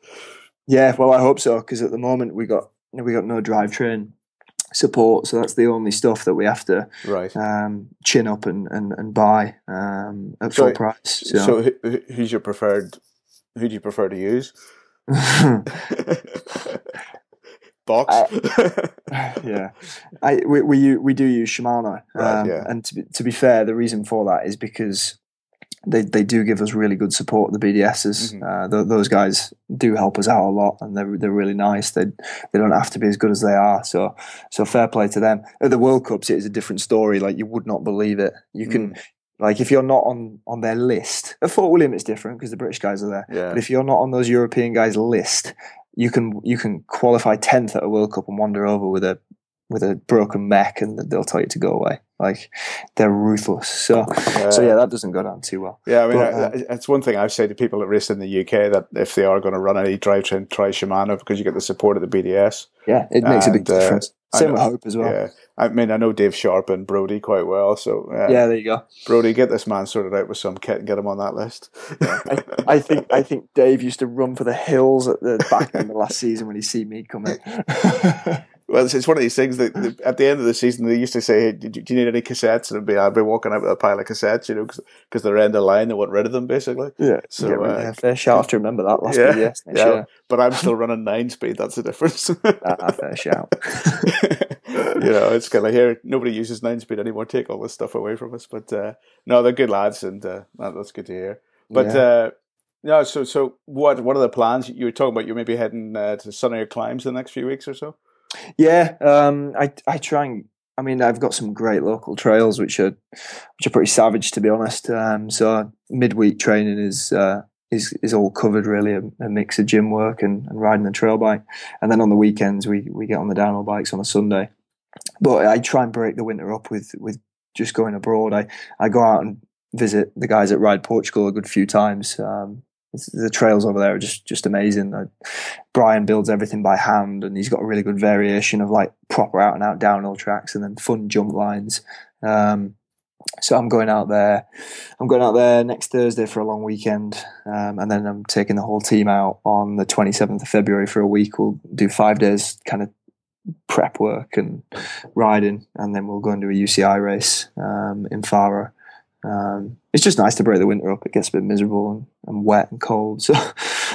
Yeah, well, I hope so because at the moment we got we got no drivetrain support, so that's the only stuff that we have to Right. um, chin up and, and, and buy um, at So- full price. So, So, who, who- who's your preferred? Who do you prefer to use? Box. yeah, I we we we do use Shimano, Right, um, yeah. and to be, to be fair, the reason for that is because they they do give us really good support. The BDSs, Mhm. uh, th- those guys do help us out a lot, and they're they're really nice. They they don't have to be as good as they are. So so fair play to them. At the World Cups, it is a different story. Like you would not believe it. You can. Mm. Like if you're not on, on their list, at Fort William it's different because the British guys are there. yeah. But if you're not on those European guys' list, you can you can qualify tenth at a World Cup and wander over with a with a broken mech, and they'll tell you to go away. Like they're ruthless. So so yeah, that doesn't go down too well. Yeah, I mean, But, I- uh, it's one thing I've said to people that race in the UK that if they are going to run any drivetrain, try Shimano because you get the support of the BDS. Yeah, it makes a big And, uh, difference. I Same know- with Hope as well. Yeah, I mean, I know Dave Sharp and Brody quite well, so uh, Yeah, there you go. Brody, get this man sorted out with some kit and get him on that list. I think I think Dave used to run for the hills at the back end of last season when he see me coming. Well, it's, it's one of these things that at the end of the season they used to say, "Hey, do you, do you need any cassettes?" And it'd be, "I'd be walking out with a pile of cassettes," you know, because they're end of line. They want rid of them, basically. yeah, So, so uh, yeah, fair shout to remember that last yeah, next yeah. year. But I'm still running nine speed. That's the difference. Ah, fair shout. you know, it's kind of here. Nobody uses nine speed anymore. Take all this stuff away from us. But uh, no, they're good lads, and uh, that's good to hear. But Yeah. uh, no, so so what? What are the plans? You were talking about you may be heading uh, to sunnier climes in the next few weeks or so. Yeah, um, I I try and I mean I've got some great local trails which are which are pretty savage to be honest. Um, so midweek training is uh, is is all covered really a, a mix of gym work and, and riding the trail bike, and then on the weekends we we get on the downhill bikes on a Sunday. but I try and break the winter up with with just going abroad. I I go out and visit the guys at Ride Portugal a good few times. Um, the trails over there are just just amazing. Brian builds everything by hand, and he's got a really good variation of like proper out and out downhill tracks, and then fun jump lines. Um, so I'm going out there. I'm going out there next Thursday for a long weekend, um, and then I'm taking the whole team out on the 27th of February for a week. We'll do five days, kind of prep work and riding, and then we'll go and do a UCI race um, in Farah. Um, it's just nice to break the winter up. It gets a bit miserable and, and wet and cold, so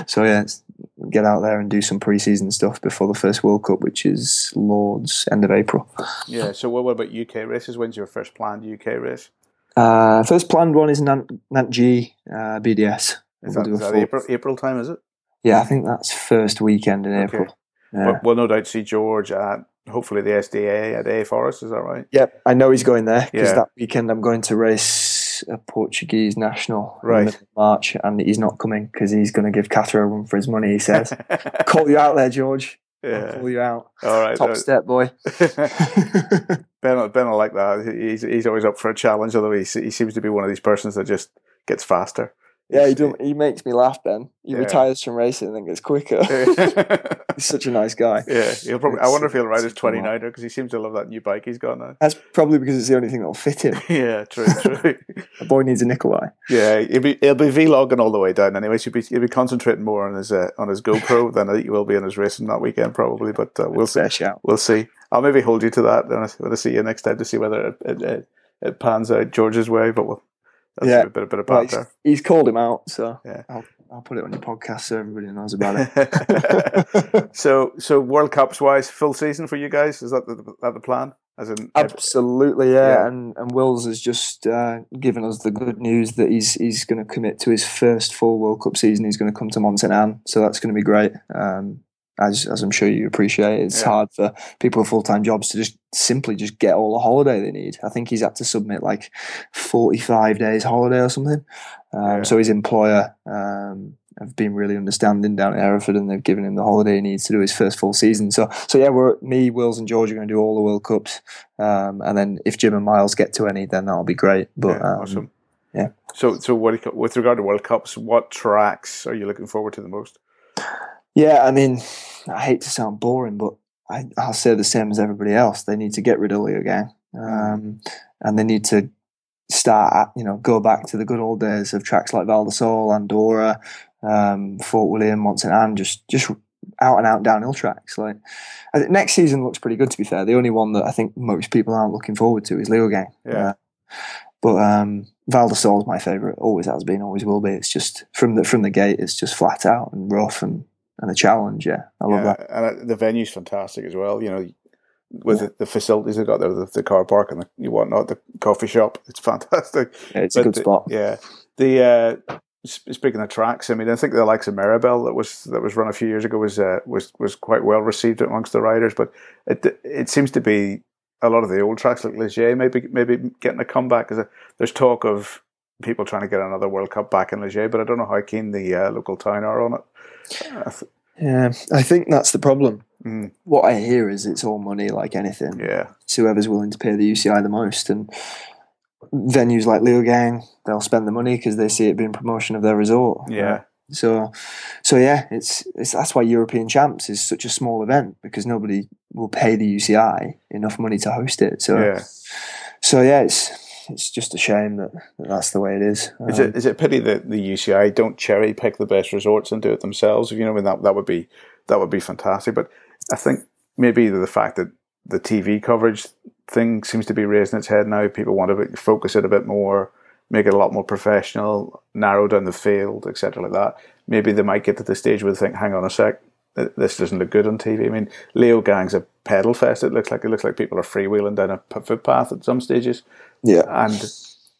so yeah, it's, get out there and do some pre-season stuff before the first World Cup, which is Lourdes end of April. Yeah. So what, what about UK races? When's your first planned UK race? Uh, first planned one is Nant, Nant G uh, BDS. Is We'll that, do is that April April time? Is it? Yeah, I think that's first weekend in Okay. April. Yeah. We'll, we'll no doubt see George at hopefully the SDA at Ae Forest. Is that right? Yep, I know he's going there because Yeah. that weekend I'm going to race a Portuguese national Right. March, and he's not coming because he's going to give Cathro a run for his money. He says, "Call you out there, George. I'll yeah. call you out. All right. Top step, boy." Ben, Ben, I like that. He's he's always up for a challenge. Although he he seems to be one of these persons that just gets faster. Yeah, he, do, he makes me laugh. Ben, he Yeah. retires from racing and then gets quicker. he's such a nice guy. Yeah, he'll probably. I wonder if he'll ride his it's come 29er because he seems to love that new bike he's got now. That's probably because it's the only thing that'll fit him. yeah, true, true. The boy needs a Nicolai. yeah, he'll be he'll be vlogging all the way down. Anyway, he'll be he'll be concentrating more on his uh, on his GoPro than he will be on his racing that weekend probably. But uh, we'll see. Shout. We'll see. I'll maybe hold you to that when I, when I see you next time to see whether it, it, it, it pans out George's way. But we'll that's Yeah. a bit, a bit of Well, he's, he's called him out, so Yeah. I'll, I'll put it on your podcast so everybody knows about it. so, so World Cups wise, full season for you guys is that the, that the plan? As in, Absolutely, yeah. Yeah. And and Wills has just uh, given us the good news that he's he's going to commit to his first full World Cup season. He's going to come to Mont Saint Anne, so that's going to be great. Um, as as I'm sure you appreciate, it's Yeah. hard for people with full time jobs to just simply just get all the holiday they need. I think he's had to submit like 45 days holiday or something. Um, Yeah. So his employer um, have been really understanding down at Hereford, and they've given him the holiday he needs to do his first full season. So so yeah, we're me, Wills, and George are going to do all the World Cups, um, and then if Jim and Miles get to any, then that'll be great. But yeah, um, awesome. yeah. So, so what with regard to World Cups, what tracks are you looking forward to the most? Yeah, I mean, I hate to sound boring, but I, I'll say the same as everybody else. They need to get rid of Leogang, um, and they need to start, at, you know, go back to the good old days of tracks like Val di Sole, Andorra, um, Fort William, Mont Saint Anne, just just out and out downhill tracks. Like I think next season looks pretty good. To be fair, the only one that I think most people aren't looking forward to is Leogang. Yeah. Uh, but um, Val di Sole is my favourite. Always has been. Always will be. It's just from the from the gate. It's just flat out and rough and and a challenge. Yeah, I love that. and uh, the venue's fantastic as well. You know, with the, the facilities they've got there, the, the car park and the whatnot, the coffee shop, it's fantastic. Yeah, it's a good the- spot. Yeah, the uh, speaking of tracks, I mean, I think the likes of Maribor that was that was run a few years ago was uh, was was quite well received amongst the riders, but it it seems to be a lot of the old tracks like Les Gets maybe maybe getting a comeback. Because there's talk of people trying to get another World Cup back in Les Gets, but I don't know how keen the uh, local town are on it. I th- Yeah, I think that's the problem. Mm. What I hear is it's all money, like anything. yeah, It's whoever's willing to pay the UCI the most, and venues like Leogang, they'll spend the money because they see it being promotion of their resort. yeah, So, so yeah, it's, it's that's why European Champs is such a small event because nobody will pay the UCI enough money to host it. So, yeah. so yeah, it's it's just a shame that, that that's the way it is. Is Um, it is it pity that the UCI don't cherry pick the best resorts and do it themselves? You know, I mean that that would be that would be fantastic. But I think maybe the fact that the TV coverage thing seems to be raising its head now. People want to focus it a bit more, make it a lot more professional, narrow down the field, etc. Like that. Maybe they might get to the stage where they think, "Hang on a sec, this doesn't look good on TV." I mean, Leogang's a pedal fest. It looks like it looks like people are freewheeling down a footpath at some stages yeah, and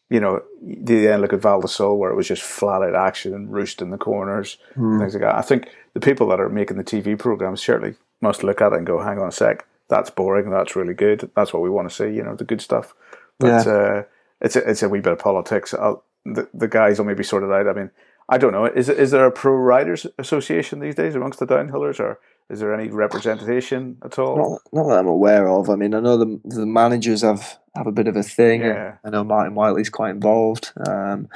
you know, you then look at Val di Sole where it was just flat out action and roost in the corners, Hmm. things like that. I think the people that are making the TV programs certainly must look at it and go, "Hang on a sec, that's boring. That's really good. That's what we want to see." You know, the good stuff. But uh, it's a, it's a wee bit of politics. I'll, the the guys will maybe sort it out. I mean, I don't know. Is is there a pro riders association these days amongst the downhillers, or Is there any representation at all? Not, not that I'm aware of. I mean, I know the the managers have have a bit of a thing. Yeah. I know Martin Whiteley's quite involved. Um,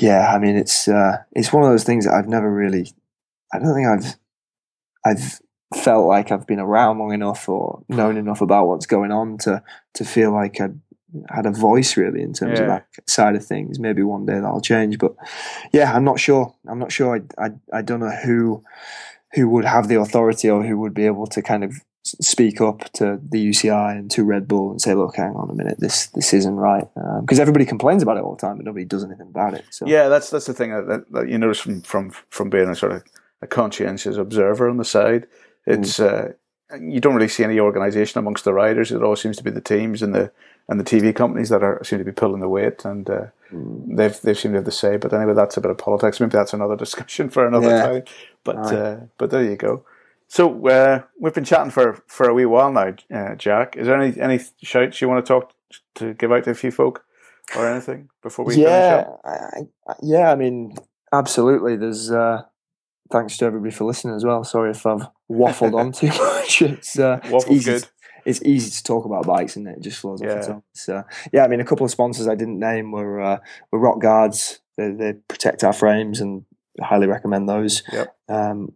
yeah, I mean, it's uh, it's one of those things that I've never really. I don't think I've I've felt like I've been around long enough or known enough about what's going on to to feel like I had a voice really in terms of that side of things. Maybe one day that'll change, but yeah, I'm not sure. I'm not sure. I I, I don't know who who would have the authority or who would be able to kind of speak up to the UCI and to Red Bull and say, look, hang on a minute, this this isn't right because everybody complains about it all the time, but nobody does anything about it. So Yeah, that's that's the thing that, that, you notice from, from from being a sort of a conscientious observer on the side. It's uh, you don't really see any organisation amongst the riders. It all seems to be the teams and the and the TV companies that are seem to be pulling the weight, and uh, they've they've seemed to have the say. But anyway, that's a bit of politics. Maybe that's another discussion for another Yeah. time. But Aye. uh, but there you go. So uh, we've been chatting for, for a wee while now, uh, Jack. Is there any any shouts you want to talk to give out to a few folk or anything before we finish yeah, up? I, I, yeah. I mean, absolutely. There's uh, thanks to everybody for listening as well. Sorry if I've waffled on too much. It's, uh, it's easy. good. It's easy to talk about bikes, isn't it? It just flows off Yeah. the tongue. So, yeah, I mean, a couple of sponsors I didn't name were uh, were Rock Guards. They, they protect our frames, and highly recommend those. Yep. Um,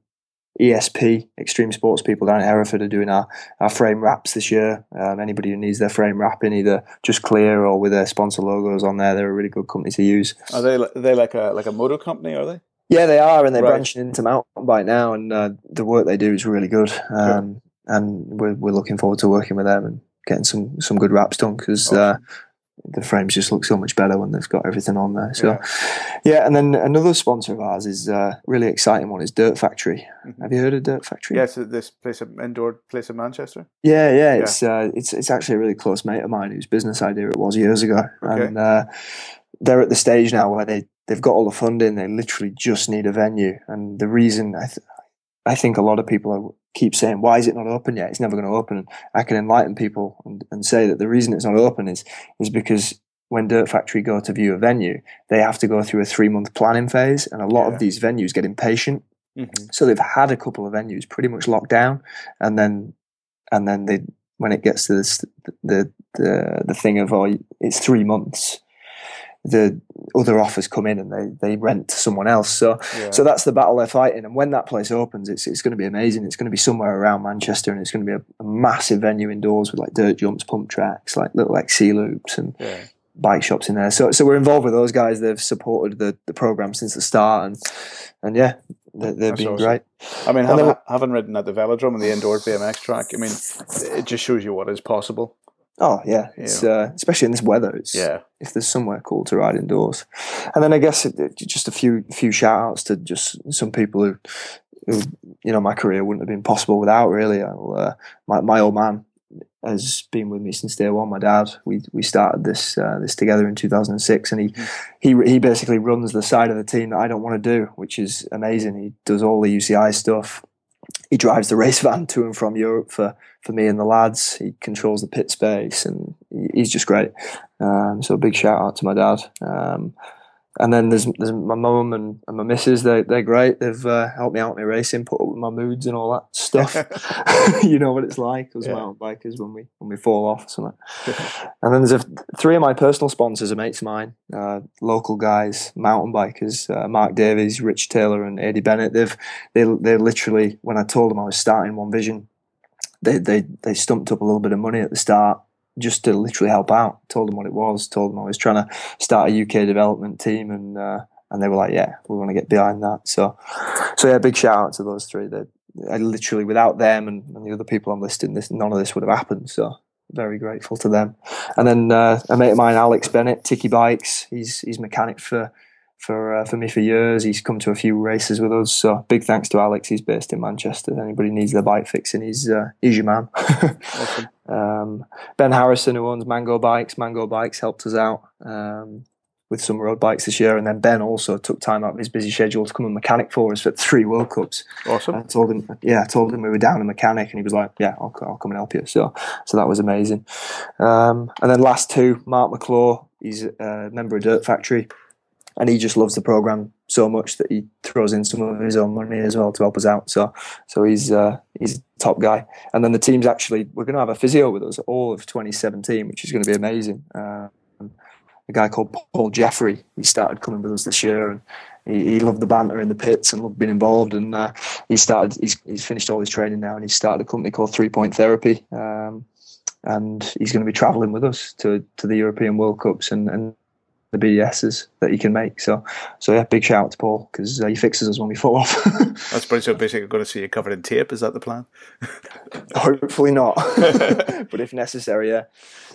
ESP, Extreme Sports people down at Hereford, are doing our, our frame wraps this year. Um, anybody who needs their frame wrapping, either just clear or with their sponsor logos on there, they're a really good company to use. Are they are they like a like a moto company? Are they? Yeah, they are, and they're Right. branching into mountain bike now, and uh, the work they do is really good. Um, And we're we're looking forward to working with them and getting some some good wraps done because uh, the frames just look so much better when they've got everything on there. So, yeah, and then another sponsor of ours is uh, really exciting one is Dirt Factory. Have you heard of Dirt Factory? Yeah, so this place, of- indoor place in Manchester. Yeah, yeah, it's Uh, it's it's actually a really close mate of mine whose business idea it was years ago, Okay. and uh, they're at the stage now where they they've got all the funding. They literally just need a venue, and the reason I th- I think a lot of people are, keep saying, "Why is it not open yet? It's never going to open." And I can enlighten people and, and say that the reason it's not open is is because when Dirt Factory go to view a venue, they have to go through a three month planning phase, and a lot Yeah. of these venues get impatient. Mhm. So they've had a couple of venues pretty much locked down, and then and then they when it gets to this, the the the thing of oh it's three months, the other offers come in and they they rent to someone else. So Yeah. so that's the battle they're fighting. And when that place opens, it's it's going to be amazing. It's going to be somewhere around Manchester, and it's going to be a, a massive venue indoors with like dirt jumps, pump tracks, like little like sea loops and yeah. bike shops in there. So so we're involved with those guys. They've supported the the program since the start, and and yeah, they, they've That's been awesome. great. I mean, having, having ridden at the velodrome and the indoor BMX track, I mean, it just shows you what is possible. Oh yeah, it's uh, especially in this weather. It's Yeah. if there's somewhere cool to ride indoors, and then I guess it, it- just a few few shout outs to just some people who, who you know my career wouldn't have been possible without. Really, uh, my my old man has been with me since day one. My dad, we we started this uh, this together in 2006, and he he he basically runs the side of the team that I don't want to do, which is amazing. He does all the UCI stuff. He drives the race van to and from Europe for for me and the lads. He controls the pit space, and he's just great. Um, so a big shout out to my dad. Um, and then there's there's my mum and, and my missus. They they're great. They've uh, helped me out in my racing, put up with my moods and all that stuff. you know what it's like as Yeah. mountain bikers when we when we fall off or something. and then there's a, three of my personal sponsors are mates of mine, uh, local guys, mountain bikers. Uh, Mark Davies, Rich Taylor, and Eddie Bennett. They've they they literally when I told them I was starting One Vision, they they they stumped up a little bit of money at the start just to literally help out. Told them what it was. Told them I was trying to start a UK development team, and uh, and they were like, "Yeah, we want to get behind that." So, so yeah, big shout out to those three. That I literally without them and, and the other people I'm listing, this none of this would have happened. So very grateful to them. And then uh, a mate of mine, Alex Bennett, Tiki Bikes. He's he's mechanic for. For uh, for me for years, he's come to a few races with us. So big thanks to Alex. He's based in Manchester. Anybody needs their bike fixing, he's uh, he's your man. Awesome. Um, ben Harrison, who owns Mango Bikes, Mango Bikes helped us out um, with some road bikes this year. And then Ben also took time out of his busy schedule to come and mechanic for us for three World Cups. Awesome. I told him, yeah, I told him we were down a mechanic, and he was like, "Yeah, I'll, I'll come and help you." So, so that was amazing. Um, and then last two, Mark McClure, he's a member of Dirt Factory, and he just loves the program so much that he throws in some of his own money as well to help us out. So so he's uh, he's top guy. And then the team's actually we're going to have a physio with us all of 2017, which is going to be amazing. Uh, a guy called Paul Jeffrey. He started coming with us this year, and he, he loved the banter in the pits and loved being involved. And uh, he started. He's, he's finished all his training now, and he's started a company called Three Point Therapy. Um, and he's going to be travelling with us to to the European World Cups and, and the BDSs that he can make. So, so yeah, big shout out to Paul because uh, he fixes us when we fall off. That's pretty so basically going to see you covered in tape. Is that the plan? Hopefully not, but if necessary, yeah.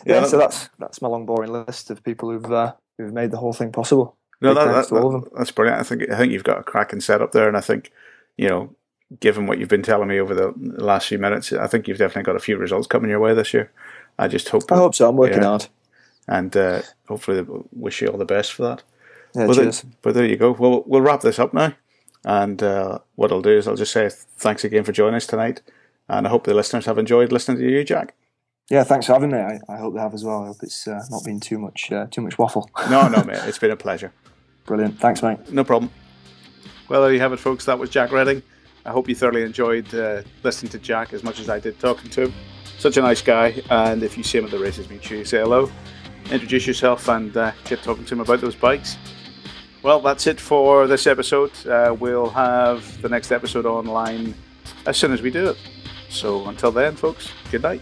Yeah, Yeah, so that's that's my long boring list of people who've uh, who've made the whole thing possible. No, that, that, to all of them. that's brilliant. I think I think you've got a cracking setup there, and I think you know, given what you've been telling me over the last few minutes, I think you've definitely got a few results coming your way this year. I just hope. I hope so. I'm working Yeah. hard. And uh, hopefully wish you all the best for that. Yeah, then- cheers. but there you go. Well, we'll wrap this up now, and uh, what I'll do is I'll just say thanks again for joining us tonight, and I hope the listeners have enjoyed listening to you, Jack. Yeah, thanks for having me. I, I hope they have as well. I hope it's uh, not been too much uh, too much waffle. No, no, mate, it's been a pleasure. Brilliant. Thanks, mate. No problem. Well, there you have it, folks. That was Jack Reading. I hope you thoroughly enjoyed uh, listening to Jack as much as I did talking to him. Such a nice guy, and if you see him at the races, make sure you say hello, introduce yourself, and uh, get talking to him about those bikes. Well, that's it for this episode. Uh, we'll have the next episode online as soon as we do it. So until then, folks, good night.